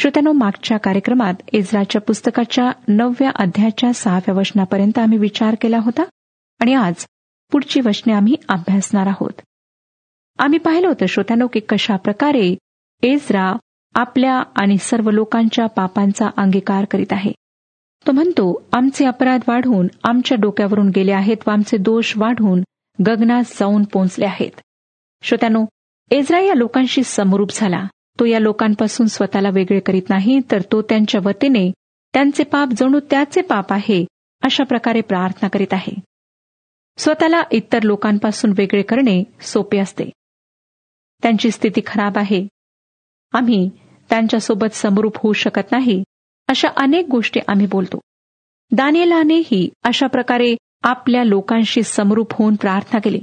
श्रोत्यानो मागच्या कार्यक्रमात इस्राच्या पुस्तकाच्या नवव्या अध्यायाच्या सहाव्या वचनापर्यंत आम्ही विचार केला होता आणि आज पुढची वचने आम्ही अभ्यासणार आहोत. आम्ही पाहिलं होतं श्रोत्यानो की कशा प्रकारे एजरा आपल्या आणि सर्व लोकांच्या पापांचा अंगीकार करीत आहे. तो म्हणतो आमचे अपराध वाढून आमच्या डोक्यावरून गेले आहेत व आमचे दोष वाढून गगनात जाऊन पोचले आहेत. श्रोत्यानो एजरा या लोकांशी समरूप झाला. तो या लोकांपासून स्वतःला वेगळे करीत नाही तर तो त्यांच्या वतीने त्यांचे पाप जणू त्याचे पाप आहे अशा प्रकारे प्रार्थना करीत आहे. स्वतःला इतर लोकांपासून वेगळे करणे सोपे असते. त्यांची स्थिती खराब आहे. आम्ही त्यांच्यासोबत समरूप होऊ शकत नाही अशा अनेक गोष्टी आम्ही बोलतो. दानियलानेही अशा प्रकारे आपल्या लोकांशी समरूप होऊन प्रार्थना केली.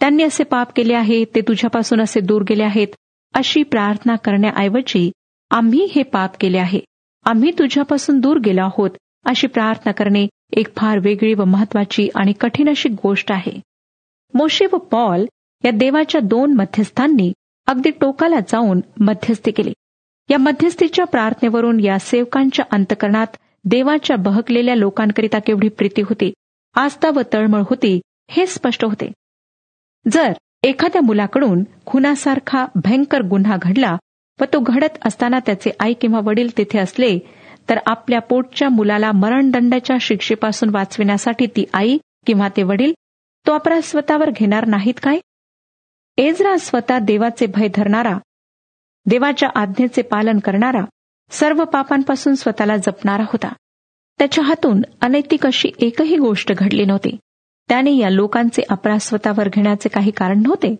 त्यांनी असे पाप केले आहे ते तुझ्यापासून असे दूर गेले आहेत अशी प्रार्थना करण्याऐवजी आम्ही हे पाप केले आहे. आम्ही तुझ्यापासून दूर गेलो आहोत. अशी प्रार्थना करणे एक फार वेगळी व महत्वाची आणि कठीण अशी गोष्ट आहे. मोशे व पॉल या देवाच्या दोन मध्यस्थांनी अगदी टोकाला जाऊन मध्यस्थी केली. या मध्यस्थीच्या प्रार्थनेवरून या सेवकांच्या अंतकरणात देवाच्या बहकलेल्या लोकांकरिता केवढी प्रीती होती आस्था व तळमळ होती हे स्पष्ट होते. जर एखाद्या मुलाकडून खुनासारखा भयंकर गुन्हा घडला व तो घडत असताना त्याचे आई किंवा वडील तिथे असले तर आपल्या पोटच्या मुलाला मरणदंडाच्या शिक्षेपासून वाचविण्यासाठी ती आई किंवा ते वडील तो अपराध स्वतःवर घेणार नाहीत काय? एजरा स्वतः देवाचे भय धरणारा देवाच्या आज्ञेचे पालन करणारा सर्व पापांपासून स्वतःला जपणारा होता. त्याच्या हातून अनैतिक अशी एकही गोष्ट घडली नव्हती. त्याने या लोकांचे अपराध स्वतःवर घेण्याचे काही कारण नव्हते.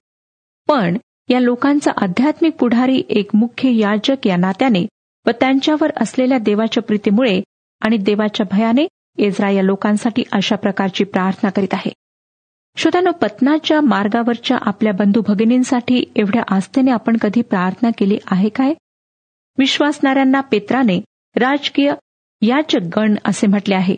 पण या लोकांचा आध्यात्मिक पुढारी एक मुख्य याजक या नात्याने व त्यांच्यावर असलेल्या देवाच्या प्रीतीमुळे आणि देवाच्या भयाने एजरा या लोकांसाठी अशा प्रकारची प्रार्थना करीत आहे. श्रोतानो पत्नाच्या मार्गावरच्या आपल्या बंधू भगिनींसाठी एवढ्या आस्थेने आपण कधी प्रार्थना केली आहे काय? विश्वासणाऱ्यांना पेत्राने राजकीय याचक गण असे म्हटले आहे.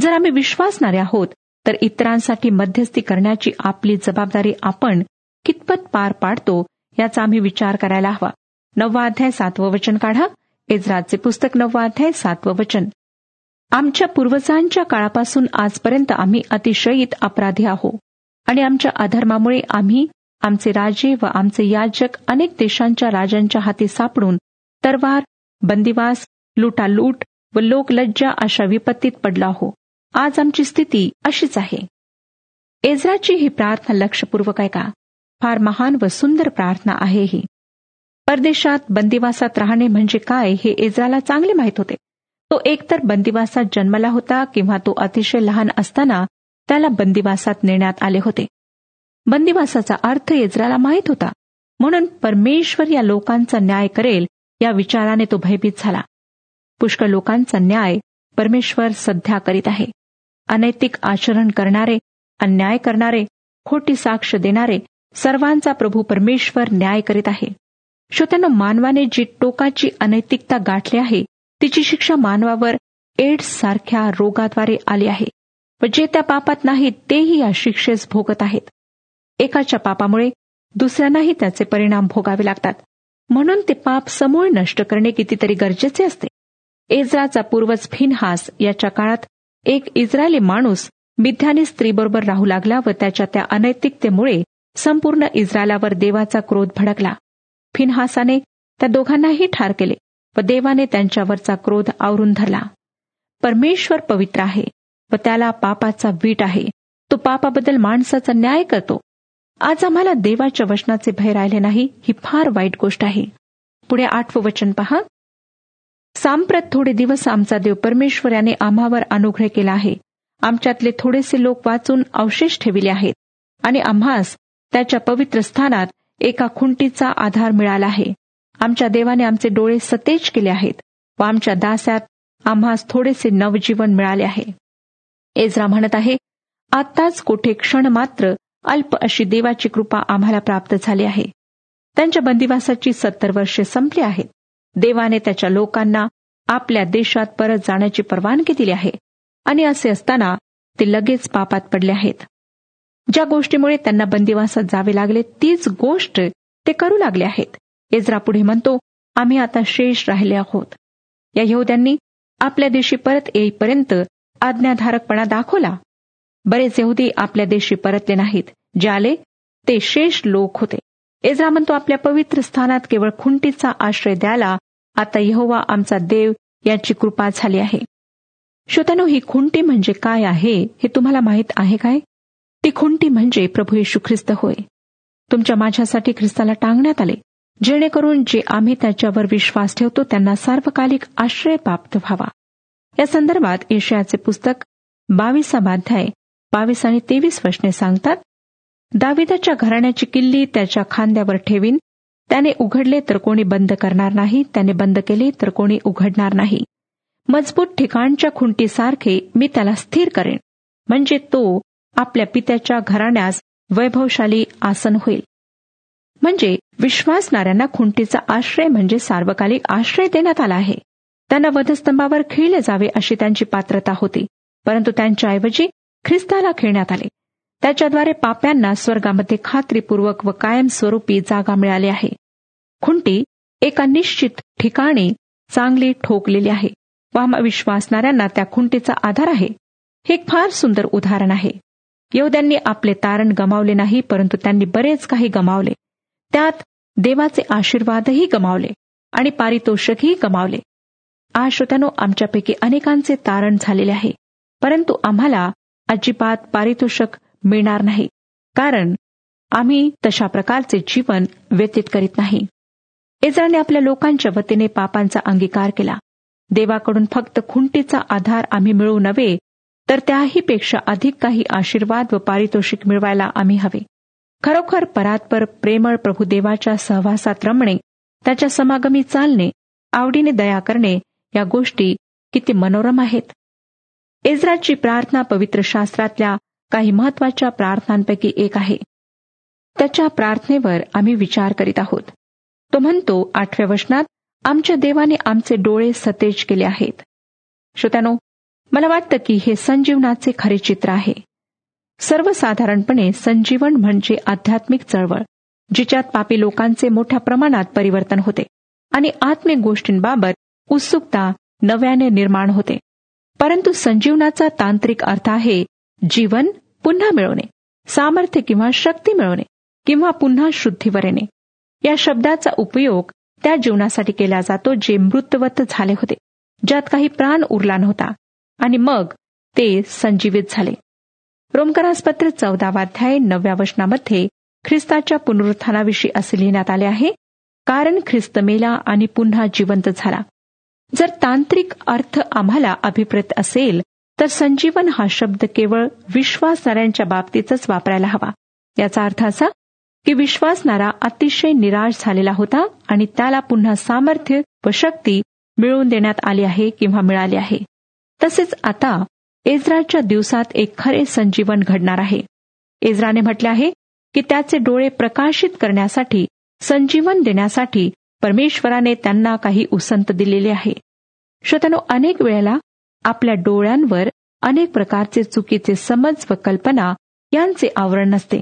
जर आम्ही विश्वासणारे आहोत तर इतरांसाठी मध्यस्थी करण्याची आपली जबाबदारी आपण कितपत पार पाडतो याचा आम्ही विचार करायला हवा. नववा अध्याय सातवं वचन काढा. इज्राचे पुस्तक नववा अध्याय सातवं वचन. आमच्या पूर्वजांच्या काळापासून आजपर्यंत आम्ही अतिशयित अपराधी आहो आणि आमच्या अधर्मामुळे आम्ही आमचे राजे व आमचे याजक अनेक देशांच्या राजांच्या हाती सापडून तरवार बंदिवास लुटालूट व लोकलज्जा अशा विपत्तीत पडला आहो आज आमची स्थिती अशीच आहे. एजराची ही प्रार्थना लक्षपूर्वक आहे का फार महान व सुंदर प्रार्थना आहे ही. परदेशात बंदिवासात राहणे म्हणजे काय हे एजराला चांगले माहीत होते. तो एकतर बंदिवासात जन्मला होता किंवा तो अतिशय लहान असताना त्याला बंदिवासात नेण्यात आले होते. बंदिवासाचा अर्थ एजराला माहीत होता. म्हणून परमेश्वर या लोकांचा न्याय करेल या विचाराने तो भयभीत झाला. पुष्कळ लोकांचा न्याय परमेश्वर सध्या करीत आहे. अनैतिक आचरण करणारे अन्याय करणारे खोटी साक्ष देणारे सर्वांचा प्रभू परमेश्वर न्याय करीत आहे. श्रोत्यानं मानवाने जी टोकाची अनैतिकता गाठली आहे तिची शिक्षा मानवावर एड्स सारख्या रोगाद्वारे आली आहे. व जे त्या पापात नाहीत तेही या शिक्षेस भोगत आहेत. एकाच्या पापामुळे दुसऱ्यांनाही त्याचे परिणाम भोगावे लागतात. म्हणून ते पाप समूळ नष्ट करणे कितीतरी गरजेचे असते. एजराचा पूर्वज फिनहास याच्या काळात एक इस्रायली माणूस मिथ्याने स्त्रीबरोबर राहू लागला व त्याच्या त्या अनैतिकतेमुळे संपूर्ण इस्रायलावर देवाचा क्रोध भडकला. फिनहासाने त्या दोघांनाही ठार केले व देवाने त्यांच्यावरचा क्रोध आवरून धरला. परमेश्वर पवित्र आहे व त्याला पापाचा वीट आहे. तो पापाबद्दल माणसाचा न्याय करतो. आज आम्हाला देवाच्या वचनाचे भय राहिले नाही ही फार वाईट गोष्ट आहे. पुढे आठवं वचन पहा. सांप्रत थोडे दिवस आमचा देव परमेश्वर याने आम्हावर अनुग्रह केला आहे. आमच्यातले थोडेसे लोक वाचून अवशेष ठेविले आहेत. आणि आम्हास त्याच्या पवित्र स्थानात एका खुंटीचा आधार मिळाला आहे. आमच्या देवाने आमचे डोळे सतेज केले आहेत व आमच्या दास्यात आम्हास थोडेसे नवजीवन मिळाले आहे. एजरा म्हणत आहे आत्ताच कोठे क्षण मात्र अल्प अशी देवाची कृपा आम्हाला प्राप्त झाली आहे. त्यांच्या बंदिवासाची सत्तर वर्षे संपली आहेत. देवाने त्याच्या लोकांना आपल्या देशात परत जाण्याची परवानगी दिली आहे. आणि असे असताना ते लगेच पापात पडले आहेत. ज्या गोष्टीमुळे त्यांना बंदिवासात जावे लागले तीच गोष्ट ते करू लागले आहेत. एजरा पुढे म्हणतो आम्ही आता शेष राहिले आहोत. या यहुद्यांनी आपल्या देशी परत येईपर्यंत आज्ञाधारकपणा दाखवला. बरेच यहुदी आपल्या देशी परतले नाहीत जे आले ते शेष लोक होते. एजरा म्हणतो आपल्या पवित्र स्थानात केवळ खुंटीचा आश्रय द्यायला आता यहोवा आमचा देव याची कृपा झाली आहे. श्रोत्यानो ही खुंटी म्हणजे काय आहे हे तुम्हाला माहीत आहे काय? ती खुंटी म्हणजे प्रभू येशू ख्रिस्त होय. तुमच्या माझ्यासाठी ख्रिस्ताला टांगण्यात आले जेणेकरून जे आम्ही त्याच्यावर विश्वास ठेवतो त्यांना सार्वकालिक आश्रय प्राप्त व्हावा. या संदर्भात येशयाचे पुस्तक बावीसाबाध्याय बावीस आणि तेवीस वशने सांगतात दाविदाच्या घराण्याची किल्ली त्याच्या खांद्यावर ठेवीन. त्याने उघडले तर कोणी बंद करणार नाही. त्याने बंद केले तर कोणी उघडणार नाही. मजबूत ठिकाणच्या खुंटीसारखे मी त्याला स्थिर करेन. म्हणजे तो आपल्या पित्याच्या घराण्यास वैभवशाली आसन होईल. म्हणजे विश्वासणाऱ्यांना खुंटीचा आश्रय म्हणजे सार्वकालिक आश्रय देण्यात आला आहे. त्यांना वधस्तंभावर खेळले जावे अशी त्यांची पात्रता होती. परंतु त्यांच्याऐवजी ख्रिस्ताला खेळण्यात आले. त्याच्याद्वारे पाप्यांना स्वर्गामध्ये खात्रीपूर्वक व कायमस्वरूपी जागा मिळाली आहे. खुंटी एका निश्चित ठिकाणी चांगली ठोकलेली आहे. व विश्वासणाऱ्यांना त्या खुंटीचा आधार आहे. हे एक फार सुंदर उदाहरण आहे. येवद्यांनी आपले तारण गमावले नाही परंतु त्यांनी बरेच काही गमावले. त्यात देवाचे आशीर्वादही गमावले आणि पारितोषकही गमावले. आश्रोत्यानो आमच्यापैकी अनेकांचे तारण झालेले आहे. परंतु आम्हाला अजिबात पारितोषक मिळणार नाही. कारण आम्ही तशा प्रकारचे जीवन व्यतीत करीत नाही. इस्राने आपल्या लोकांच्या वतीने पापांचा अंगीकार केला. देवाकडून फक्त खुंटीचा आधार आम्ही मिळवू नव्हे तर त्याही पेक्षा अधिक काही आशीर्वाद व पारितोषिक मिळवायला आम्ही हवे. खरोखर परात्पर प्रेमळ प्रभू देवाच्या सहवासात रमणे त्याच्या समागमी चालणे आवडीने दया करणे या गोष्टी किती मनोरम आहेत. इस्राची प्रार्थना पवित्र शास्त्रातल्या काही महत्त्वाच्या प्रार्थनांपैकी एक आहे. त्याच्या प्रार्थनेवर आम्ही विचार करीत आहोत. तो म्हणतो आठव्या वचनात आमच्या देवाने आमचे डोळे सतेज केले आहेत. श्रोत्यानो मला वाटतं की हे संजीवनाचे खरे चित्र आहे. सर्वसाधारणपणे संजीवन म्हणजे आध्यात्मिक चळवळ जिच्यात पापी लोकांचे मोठ्या प्रमाणात परिवर्तन होते आणि आत्मिक गोष्टींबाबत उत्सुकता नव्याने निर्माण होते. परंतु संजीवनाचा तांत्रिक अर्थ आहे जीवन पुन्हा मिळवणे सामर्थ्य किंवा शक्ती मिळवणे किंवा पुन्हा शुद्धीवर येणे. या शब्दाचा उपयोग त्या जीवनासाठी केला जातो जे मृतवत झाले होते ज्यात काही प्राण उरला नव्हता आणि मग ते संजीवित झाले. रोमकरासपत्र चौदावाध्याय नवव्या वचनामध्ये ख्रिस्ताच्या पुनरुत्थानाविषयी असे लिहिण्यात आले आहे कारण ख्रिस्त मेला आणि पुन्हा जिवंत झाला. जर तांत्रिक अर्थ आम्हाला अभिप्रेत असेल तर संजीवन हा शब्द केवळ विश्वासणाऱ्यांच्या बाबतीतच वापरायला हवा. याचा अर्थ असा की विश्वासणारा अतिशय निराश झालेला होता आणि त्याला पुन्हा सामर्थ्य व शक्ती मिळवून देण्यात आली आहे किंवा मिळाली आहे. तसेच आता एज्राच्या दिवसात एक खरे संजीवन घडणार आहे. एज्राने म्हटले आहे की त्याचे डोळे प्रकाशित करण्यासाठी संजीवन देण्यासाठी परमेश्वराने त्यांना काही उसंत दिलेले आहे. श्रोतनो अनेक वेळेला आपल्या डोळ्यांवर अनेक प्रकारचे चुकीचे समज व कल्पना यांचे आवरण नसते.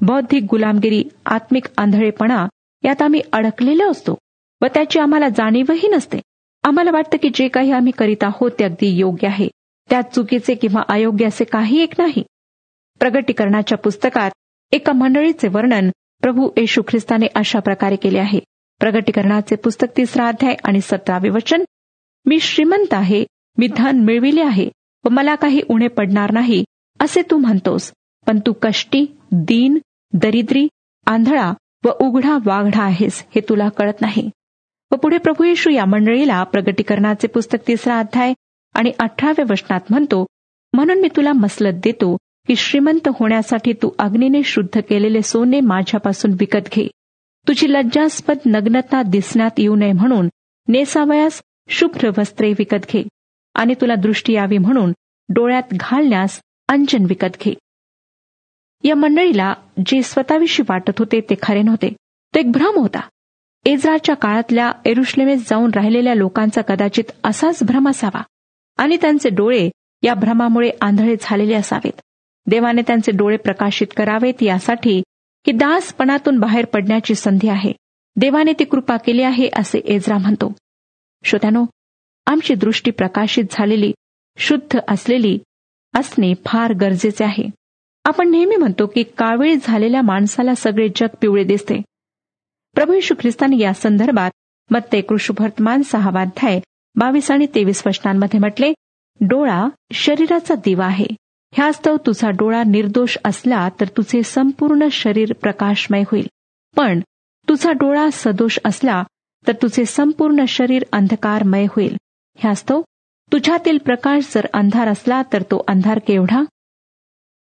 बौद्धिक गुलामगिरी आत्मिक आंधळेपणा यात आम्ही अडकलेलो असतो व त्याची आम्हाला जाणीवही नसते. आम्हाला वाटतं की जे काही आम्ही करीत आहोत ते अगदी योग्य आहे. त्यात चुकीचे किंवा अयोग्य असे काही एक नाही. प्रगटीकरणाच्या पुस्तकात एका मंडळीचे वर्णन प्रभू येशू ख्रिस्ताने अशा प्रकारे केले आहे. प्रगटीकरणाचे पुस्तक तिसरा अध्याय आणि सतरावे वचन. मी श्रीमंत आहे मी धन मिळविले आहे. व मला काही उणे पडणार नाही असे तू म्हणतोस. पण तू कष्टी दीन दरिद्री आंधळा व उघडा वाघडा आहेस हे तुला कळत नाही. व पुढे प्रभू येशू या मंडळीला प्रगटीकरणाचे पुस्तक तिसरा अध्याय आणि अठराव्या वचनात म्हणतो म्हणून मी तुला मसलत देतो की श्रीमंत होण्यासाठी तू अग्नीने शुद्ध केलेले सोने माझ्यापासून विकत घे. तुझी लज्जास्पद नग्नता दिसण्यात येऊ नये म्हणून नेसावयास शुभ्र वस्त्रे विकत घे. आणि तुला दृष्टी यावी म्हणून डोळ्यात घालण्यास अंजन विकत घे. या मंडळीला जे स्वतःविषयी वाटत होते ते खरे नव्हते. तो एक भ्रम होता. एज्राच्या काळातल्या एरुश्लेमेत जाऊन राहिलेल्या लोकांचा कदाचित असाच भ्रम असावा. आणि त्यांचे डोळे या भ्रमामुळे आंधळे झालेले असावेत. देवाने त्यांचे डोळे प्रकाशित करावेत यासाठी की दासपणातून बाहेर पडण्याची संधी आहे. देवाने ती कृपा केली आहे असे एजरा म्हणतो. श्रोत्यानो आमची दृष्टी प्रकाशित झालेली शुद्ध असलेली असणे फार गरजेचे आहे. आपण नेहमी म्हणतो की कावीळ झालेल्या माणसाला सगळे जग पिवळे दिसते. प्रभू यशू ख्रिस्ताने या संदर्भात मत्ते कृष्णवर्तमान सहावाध्याय बावीस आणि तेवीस वचनांमध्ये म्हटले डोळा शरीराचा दिवा आहे. ह्यास्तव तुझा डोळा निर्दोष असला तर तुझे संपूर्ण शरीर प्रकाशमय होईल. पण तुझा डोळा सदोष असला तर तुझे संपूर्ण शरीर अंधकारमय होईल. ह्यास्तव तुझ्यातील प्रकाश जर अंधार असला तर तो अंधार केवढा?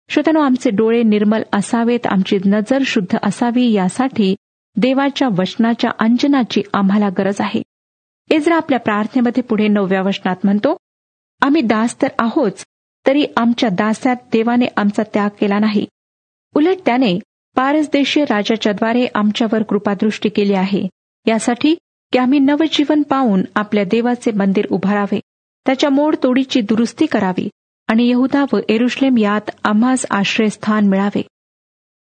श्रोत्यानो आमचे डोळे निर्मल असावेत आमची नजर शुद्ध असावी यासाठी देवाच्या वचनाच्या अंजनाची आम्हाला गरज आहे. इजरा आपल्या प्रार्थनेमध्ये पुढे नवव्या वचनात म्हणतो आम्ही दास तर आहोत तरी आमच्या दास्यात देवाने आमचा त्याग केला नाही. उलट त्याने पारसदेशीय राजाच्याद्वारे आमच्यावर कृपादृष्टी केली आहे. यासाठी की आम्ही नवजीवन पाहून आपल्या देवाचे मंदिर उभारावे त्याच्या मोडतोडीची दुरुस्ती करावी आणि यहुदा व एरुश्लेम यात आम्हास आश्रयस्थान मिळावे.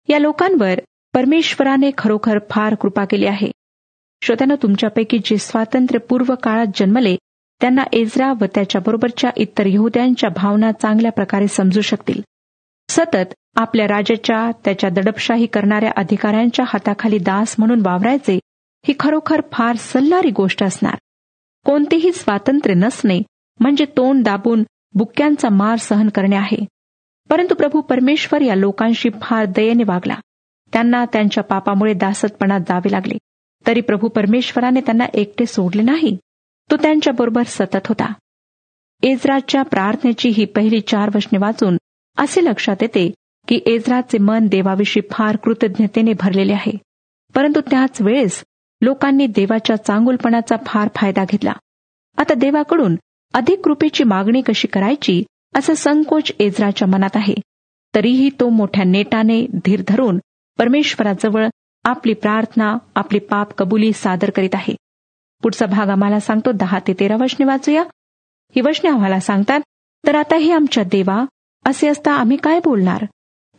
या लोकांवर परमेश्वराने खरोखर फार कृपा केली आहे. श्रोत्यानं तुमच्यापैकी जे स्वातंत्र्यपूर्व काळात जन्मले त्यांना एजरा व त्याच्याबरोबरच्या इतर यहुद्यांच्या भावना चांगल्या प्रकारे समजू शकतील. सतत आपल्या राजाच्या त्याच्या दडपशाही करणाऱ्या अधिकाऱ्यांच्या हाताखाली दास म्हणून वावरायचे ही खरोखर फार सल्लारी गोष्ट असणार. कोणतेही स्वातंत्र्य नसणे म्हणजे तोंड दाबून बुक्क्यांचा मार सहन करणे आहे. परंतु प्रभू परमेश्वर या लोकांशी फार दयेने वागला. त्यांना त्यांच्या पापामुळे दासतपणात जावे लागले. तरी प्रभू परमेश्वराने त्यांना एकटे सोडले नाही. तो त्यांच्याबरोबर सतत होता. एजराच्या प्रार्थनेची ही पहिली चार वचने वाचून असे लक्षात येते की एजराचे मन देवाविषयी फार कृतज्ञतेने भरलेले आहे. परंतु त्याच वेळेस लोकांनी देवाच्या चांगुलपणाचा फार फायदा घेतला. आता देवाकडून अधिक कृपेची मागणी कशी करायची असा संकोच एजराच्या मनात आहे. तरीही तो मोठ्या नेटाने धीर धरून परमेश्वराजवळ आपली प्रार्थना आपली पाप कबुली सादर करीत आहे. पुढचा भाग आम्हाला सांगतो दहा ते तेरा वचने वाचूया. ही वचने आम्हाला सांगतात तर आता हे आमच्या देवा असे असता आम्ही काय बोलणार?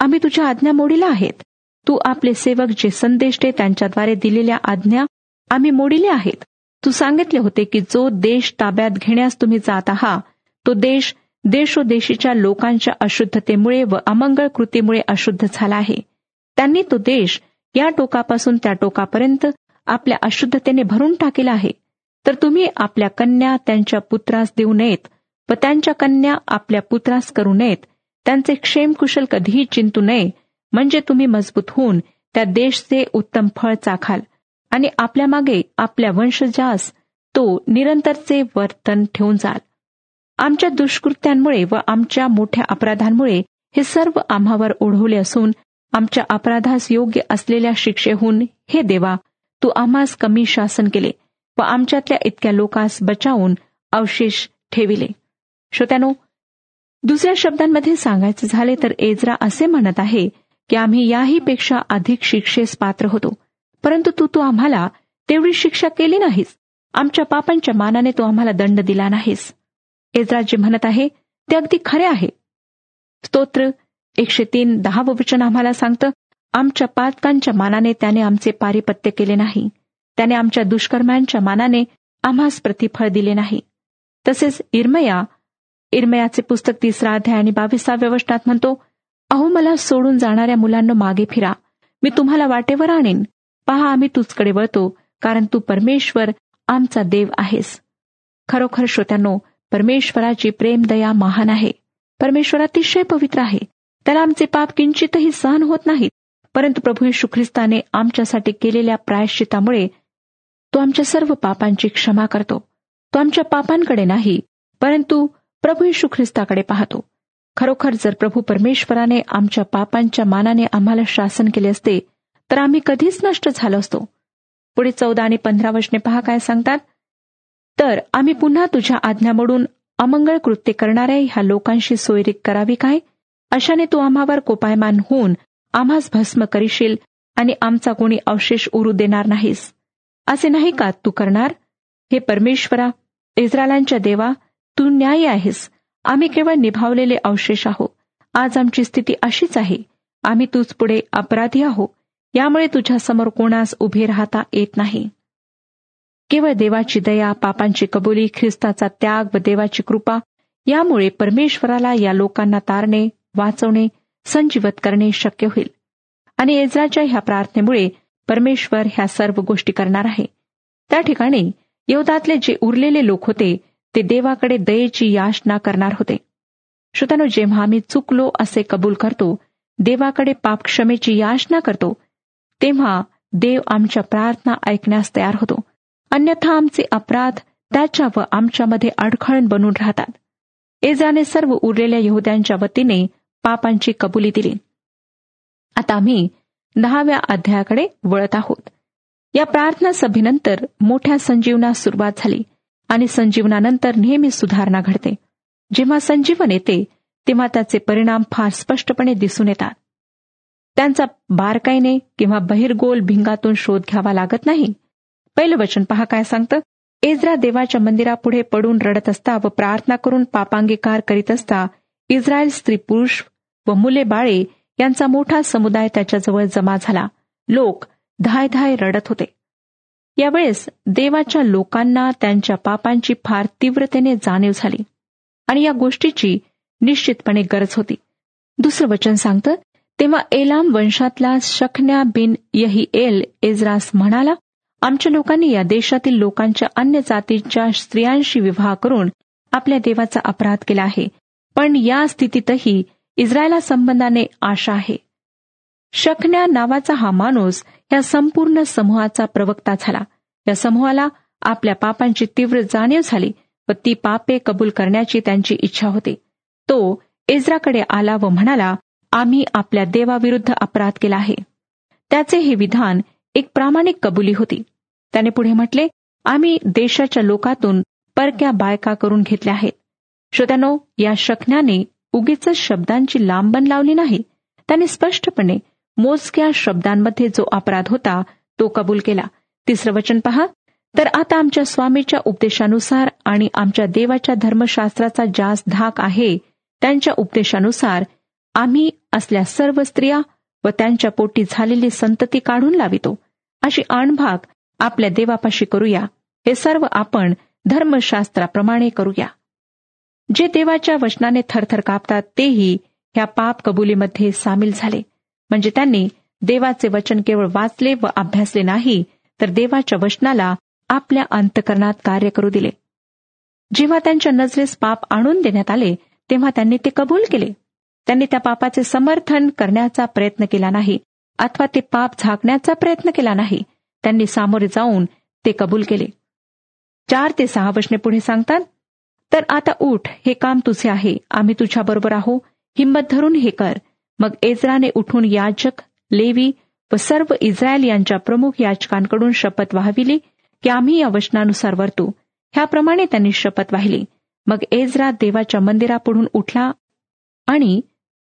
आम्ही तुझ्या आज्ञा मोडीला आहेत. तू आपले सेवक जे संदेश दे त्यांच्याद्वारे दिलेल्या आज्ञा आम्ही मोडिले आहेत. तू सांगितले होते की जो देश ताब्यात घेण्यास तुम्ही जात आहात तो देश देशोदेशीच्या लोकांच्या अशुद्धतेमुळे व अमंगळ कृतीमुळे अशुद्ध झाला आहे. त्यांनी तो देश या टोकापासून त्या टोकापर्यंत आपल्या अशुद्धतेने भरून टाकेला आहे. तर तुम्ही आपल्या कन्या त्यांच्या पुत्रास देऊ नयेत व त्यांच्या कन्या आपल्या पुत्रास करू नयेत. त्यांचे क्षेमकुशल कधीही चिंतू नये. म्हणजे तुम्ही मजबूत होऊन त्या देशचे उत्तम फळ चाखाल. आणि आपल्या मागे आपल्या वंशजास तो निरंतरचे वर्तन ठेवून जाल. आमच्या दुष्कृत्यांमुळे व आमच्या मोठ्या अपराधांमुळे हे सर्व आम्हावर ओढवले असून आमच्या अपराधास योग्य असलेल्या शिक्षेहून हे देवा तू आम्हास कमी शासन केले व आमच्यातल्या इतक्या लोकांस बचावून अवशेष ठेविले. श्रोत्यानो दुसऱ्या शब्दांमध्ये सांगायचे झाले तर एजरा असे म्हणत आहे की आम्ही याहीपेक्षा अधिक शिक्षेस पात्र होतो. परंतु तू तू आम्हाला तेवढी शिक्षा केली नाहीस. आमच्या पापांच्या मानाने तू आम्हाला दंड दिला नाहीस. एजरा जे म्हणत आहे ते अगदी खरे आहे. स्तोत्र एकशे तीन दहा वचन आम्हाला सांगतं आमच्या पातकांच्या मानाने त्याने आमचे पारिपत्य केले नाही. त्याने आमच्या दुष्कर्मांच्या मानाने आम्हास प्रतिफळ दिले नाही. तसेच इरमया इरमयाचे पुस्तक तिसरा अध्याय आणि बावीसाव्या वचनात म्हणतो अहो मला सोडून जाणाऱ्या मुलांना मागे फिरा. मी तुम्हाला वाटेवर आणेन. पहा आम्ही तुझकडे वळतो कारण तू परमेश्वर आमचा देव आहेस. खरोखर श्रोत्यांनो परमेश्वराची प्रेमदया महान आहे. परमेश्वर अतिशय पवित्र आहे. त्याला आमचे पाप किंचितही सहन होत नाहीत. परंतु प्रभू यशू ख्रिस्ताने आमच्यासाठी केलेल्या प्रायश्चितामुळे तो आमच्या सर्व पापांची क्षमा करतो. तो आमच्या पापांकडे नाही परंतु प्रभू यशू ख्रिस्ताकडे पाहतो. खरोखर जर प्रभू परमेश्वराने आमच्या पापांच्या मानाने आम्हाला शासन केले असते तर आम्ही कधीच नष्ट झालो असतो. पुढे चौदा आणि पंधरा वचने पहा काय सांगतात. तर आम्ही पुन्हा तुझ्या आज्ञा मोडून अमंगळ कृत्य करणाऱ्या ह्या लोकांशी सोयरीक करावी काय? अशाने तू आम्हावर कोपायमान होऊन आम्हास भस्म करीशील आणि आमचा कोणी अवशेष उरू देणार नाहीस. असे नाही का तू करणार? हे परमेश्वरा इस्रायलांच्या देवा तू न्यायी आहेस. आम्ही केवळ निभावलेले अवशेष आहो आज आमची स्थिती अशीच आहे. आम्ही तूच पुढे अपराधी आहो यामुळे तुझ्यासमोर कोणास उभे राहता येत नाही. केवळ देवाची दया पापांची कबुली ख्रिस्ताचा त्याग व देवाची कृपा यामुळे परमेश्वराला या लोकांना तारणे वाचवणे संजीवत करणे शक्य होईल. आणि एजराच्या ह्या प्रार्थनेमुळे परमेश्वर ह्या सर्व गोष्टी करणार आहे. त्या ठिकाणी यवदातले जे उरलेले लोक होते ते देवाकडे दयेची याचना करणार होते. श्रोतानो जेव्हा आम्ही चुकलो असे कबूल करतो देवाकडे पापक्षमेची याचना करतो तेव्हा देव आमच्या प्रार्थना ऐकण्यास तयार होतो. अन्यथा आमचे अपराध त्याच्या व आमच्यामध्ये अडखळण बनून राहतात. एजाने सर्व उरलेल्या यहुद्यांच्या वतीने पापांची कबुली दिली. आता आम्ही दहाव्या अध्यायाकडे वळत आहोत. या प्रार्थना सभेनंतर मोठ्या संजीवनास सुरुवात झाली आणि संजीवनानंतर नेहमी सुधारणा घडते. जेव्हा संजीवन येते तेव्हा त्याचे परिणाम फार स्पष्टपणे दिसून येतात. त्यांचा बारकाईने किंवा बहिरगोल भिंगातून शोध घ्यावा लागत नाही. पहिलं वचन पहा काय सांगतं? इस्रा देवाच्या मंदिरापुढे पडून रडत असता व प्रार्थना करून पापांगीकार करीत असता इस्रायल स्त्री पुरुष व मुले बाळे यांचा मोठा समुदाय त्याच्याजवळ जमा झाला. लोक धाय धाय रडत होते. यावेळेस देवाच्या लोकांना त्यांच्या पापांची फार तीव्रतेने जाणीव झाली. आणि या गोष्टीची निश्चितपणे गरज होती. दुसरं वचन सांगतं तेव्हा एलाम वंशातला शखन्या बिन यही एल एजरास म्हणाला आमच्या लोकांनी या देशातील लोकांच्या अन्य जातीच्या स्त्रियांशी विवाह करून आपल्या देवाचा अपराध केला आहे. पण या स्थितीतही इस्रायला संबंधाने आशा आहे. शखन्या नावाचा हा माणूस या संपूर्ण समूहाचा प्रवक्ता झाला. या समूहाला आपल्या पापांची तीव्र जाणीव झाली व ती पापे कबूल करण्याची त्यांची इच्छा होती. तो इस्राकडे आला व म्हणाला आम्ही आपल्या देवाविरुद्ध अपराध केला आहे. त्याचे हे विधान एक प्रामाणिक कबुली होती. त्याने पुढे म्हटले आम्ही देशाच्या लोकातून परक्या बायका करून घेतल्या आहेत. श्रोत्यानो या शकण्याने उगीच शब्दांची लांबण लावली नाही. त्याने स्पष्टपणे मोजक्या शब्दांमध्ये जो अपराध होता तो कबूल केला. तिसरं वचन पहा. तर आता आमच्या स्वामीच्या उपदेशानुसार आणि आमच्या देवाच्या धर्मशास्त्राचा जास्त धाक आहे त्यांच्या उपदेशानुसार आम्ही असल्या सर्व स्त्रिया व त्यांच्या पोटी झालेली संतती काढून लावितो. अशी आणभाग आपल्या देवापाशी करूया. हे सर्व आपण धर्मशास्त्राप्रमाणे करूया. जे देवाच्या वचनाने थरथर कापतात तेही ह्या पाप कबुलीमध्ये सामील झाले. म्हणजे त्यांनी देवाचे वचन केवळ वाचले व अभ्यासले नाही तर देवाच्या वचनाला आपल्या अंतकरणात कार्य करू दिले. जेव्हा त्यांच्या नजरेस पाप आणून देण्यात आले तेव्हा त्यांनी ते कबूल केले. त्यांनी त्या पापाचे समर्थन करण्याचा प्रयत्न केला नाही अथवा ते पाप झाकण्याचा प्रयत्न केला नाही. त्यांनी सामोरे जाऊन ते कबूल केले. चार ते सहा वचने पुढे सांगतात तर आता उठ हे काम तुझे आहे आम्ही तुझ्याबरोबर आहो हिंमत धरून हे कर. मग एजराने उठून याचक लेवी व सर्व इस्रायल यांच्या प्रमुख याचकांकडून शपथ वाहविली की आम्ही या वचनानुसार वर्तू. ह्याप्रमाणे त्यांनी शपथ वाहिली. मग एजरा देवाच्या मंदिरापुढून उठला आणि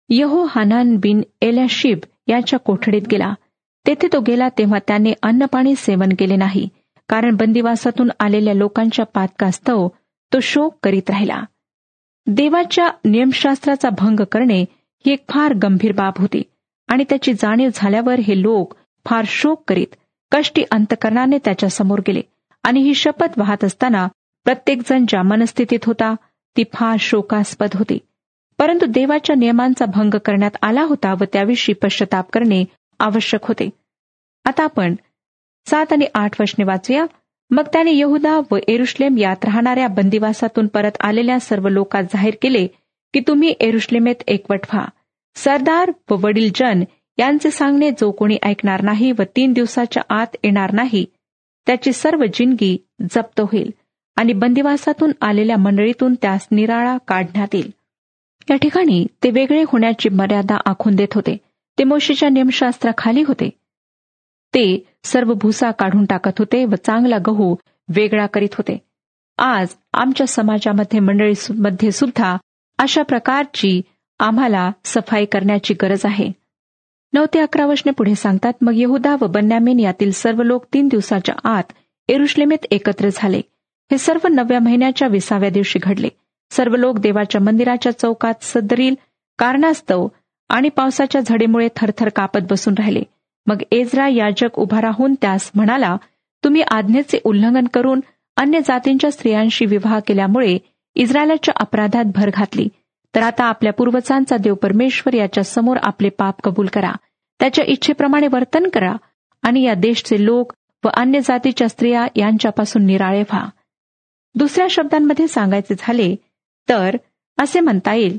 यहो हानान बिन एल्याशिब याच्या कोठडीत गेला. तेथे तो गेला तेव्हा त्याने अन्नपाणी सेवन केले नाही कारण बंदिवासातून आलेल्या लोकांच्या पातकास्तव तो शोक करीत राहिला. देवाच्या नियमशास्त्राचा भंग करणे ही एक फार गंभीर बाब होती आणि त्याची जाणीव झाल्यावर हे लोक फार शोक करीत कष्टी अंतकरणाने त्याच्यासमोर गेले आणि ही शपथ वाहत असताना प्रत्येकजण ज्या मनस्थितीत होता ती फार शोकास्पद होती. परंतु देवाच्या नियमांचा भंग करण्यात आला होता व त्याविषयी पश्चाताप करणे आवश्यक होते. आता आपण सात आणि आठ वचने वाचूया. मग त्याने यहुदा व एरुश्लेम यात राहणाऱ्या बंदिवासातून परत आलेल्या सर्व लोकात जाहीर केले की तुम्ही एरुश्लेमेत एकवट व्हा. सरदार व वडील जन यांचे सांगणे जो कोणी ऐकणार नाही व तीन दिवसाच्या आत येणार नाही त्याची सर्व जिंदगी जप्त होईल आणि बंदिवासातून आलेल्या मंडळीतून त्यास निराळा काढण्यात येईल. या ठिकाणी ते वेगळे होण्याची मर्यादा आखून देत होते. ते मोशीच्या नियमशास्त्राखाली होते. ते सर्व भुसा काढून टाकत होते व चांगला गहू वेगळा करीत होते. आज आमच्या समाजामध्ये मंडळीमध्ये सुद्धा अशा प्रकारची आम्हाला सफाई करण्याची गरज आहे. नऊ ते अकरा वर्षने पुढे सांगतात मग यहुदा व बन्यामेन यातील सर्व लोक तीन दिवसाच्या आत एरुश्लेमेत एकत्र झाले. हे सर्व नवव्या महिन्याच्या विसाव्या दिवशी घडले. सर्व लोक देवाच्या मंदिराच्या चौकात सदरील कारणास्तव आणि पावसाच्या झडेमुळे थरथर कापत बसून राहिले. मग एजरा याजक उभा राहून त्यास म्हणाला तुम्ही आज्ञेचे उल्लंघन करून अन्य जातींच्या स्त्रियांशी विवाह केल्यामुळे इस्रायलाच्या अपराधात भर घातली. तर आता आपल्या पूर्वजांचा देव परमेश्वर याच्या समोर आपले पाप कबूल करा. त्याच्या इच्छेप्रमाणे वर्तन करा आणि या देशचे लोक व अन्य जातीच्या स्त्रिया यांच्यापासून निराळे व्हा. दुसऱ्या शब्दांमध्ये सांगायचे झाले तर असे म्हणता येईल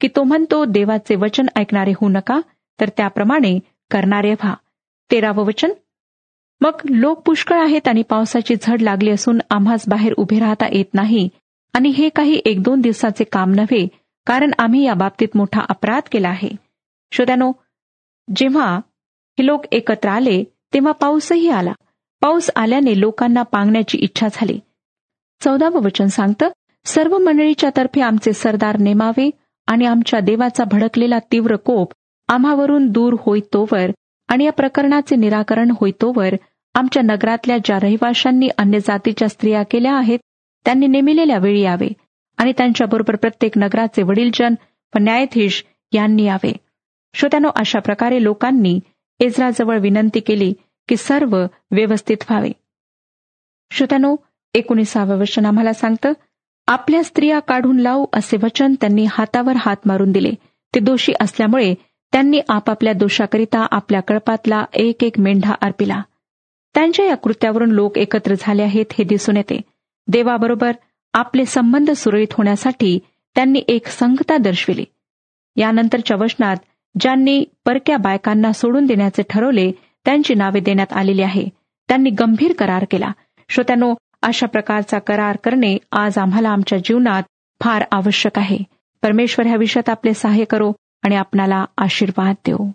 की तो म्हणतो देवाचे वचन ऐकणारे होऊ नका तर त्याप्रमाणे करणारे व्हा. तेरावं वचन. मग लोक पुष्कळ आहेत आणि पावसाची झड लागली असून आम्हाच बाहेर उभे राहता येत नाही. आणि हे काही एक दोन दिवसाचे काम नव्हे कारण आम्ही या बाबतीत मोठा अपराध केला आहे. श्रोत्यानो जेव्हा हे लोक एकत्र आले तेव्हा पाऊसही आला. पाऊस आल्याने लोकांना पांगण्याची इच्छा झाली. चौदावं वचन सांगतं सर्व मंडळीच्या तर्फे आमचे सरदार नेमावे आणि आमच्या देवाचा भडकलेला तीव्र कोप आम्हावरून दूर होईतोवर आणि या प्रकरणाचे निराकरण होईतोवर आमच्या नगरातल्या ज्या रहिवाशांनी अन्य जातीच्या स्त्रिया केल्या आहेत त्यांनी नेमिलेल्या वेळी यावे आणि त्यांच्याबरोबर प्रत्येक नगराचे वडीलजन व न्यायाधीश यांनी यावे. श्रोत्यानो अशा प्रकारे लोकांनी एजराजवळ विनंती केली की सर्व व्यवस्थित व्हावे. श्रोत्यानो एकोणीसावं वचन आम्हाला सांगतं आपल्या स्त्रिया काढून लावू असे वचन त्यांनी हातावर हात मारून दिले. ते दोषी असल्यामुळे त्यांनी आपापल्या दोषाकरिता आपल्या कळपातला एक एक मेंढा अर्पिला. त्यांच्या या कृत्यावरून लोक एकत्र झाले आहेत हे दिसून येते. देवाबरोबर आपले संबंध सुरळीत होण्यासाठी त्यांनी एक संगता दर्शविली. यानंतरच्या वचनात ज्यांनी परक्या बायकांना सोडून देण्याचे ठरवले त्यांची नावे देण्यात आलेली आहे. त्यांनी गंभीर करार केला. श्रोत्यानो अशा प्रकारचा करार करणे आज आम्हाला आमच्या जीवनात फार आवश्यक आहे. परमेश्वर ह्या विषयात आपले सहाय्य करो आणि आपणाला आशीर्वाद देऊ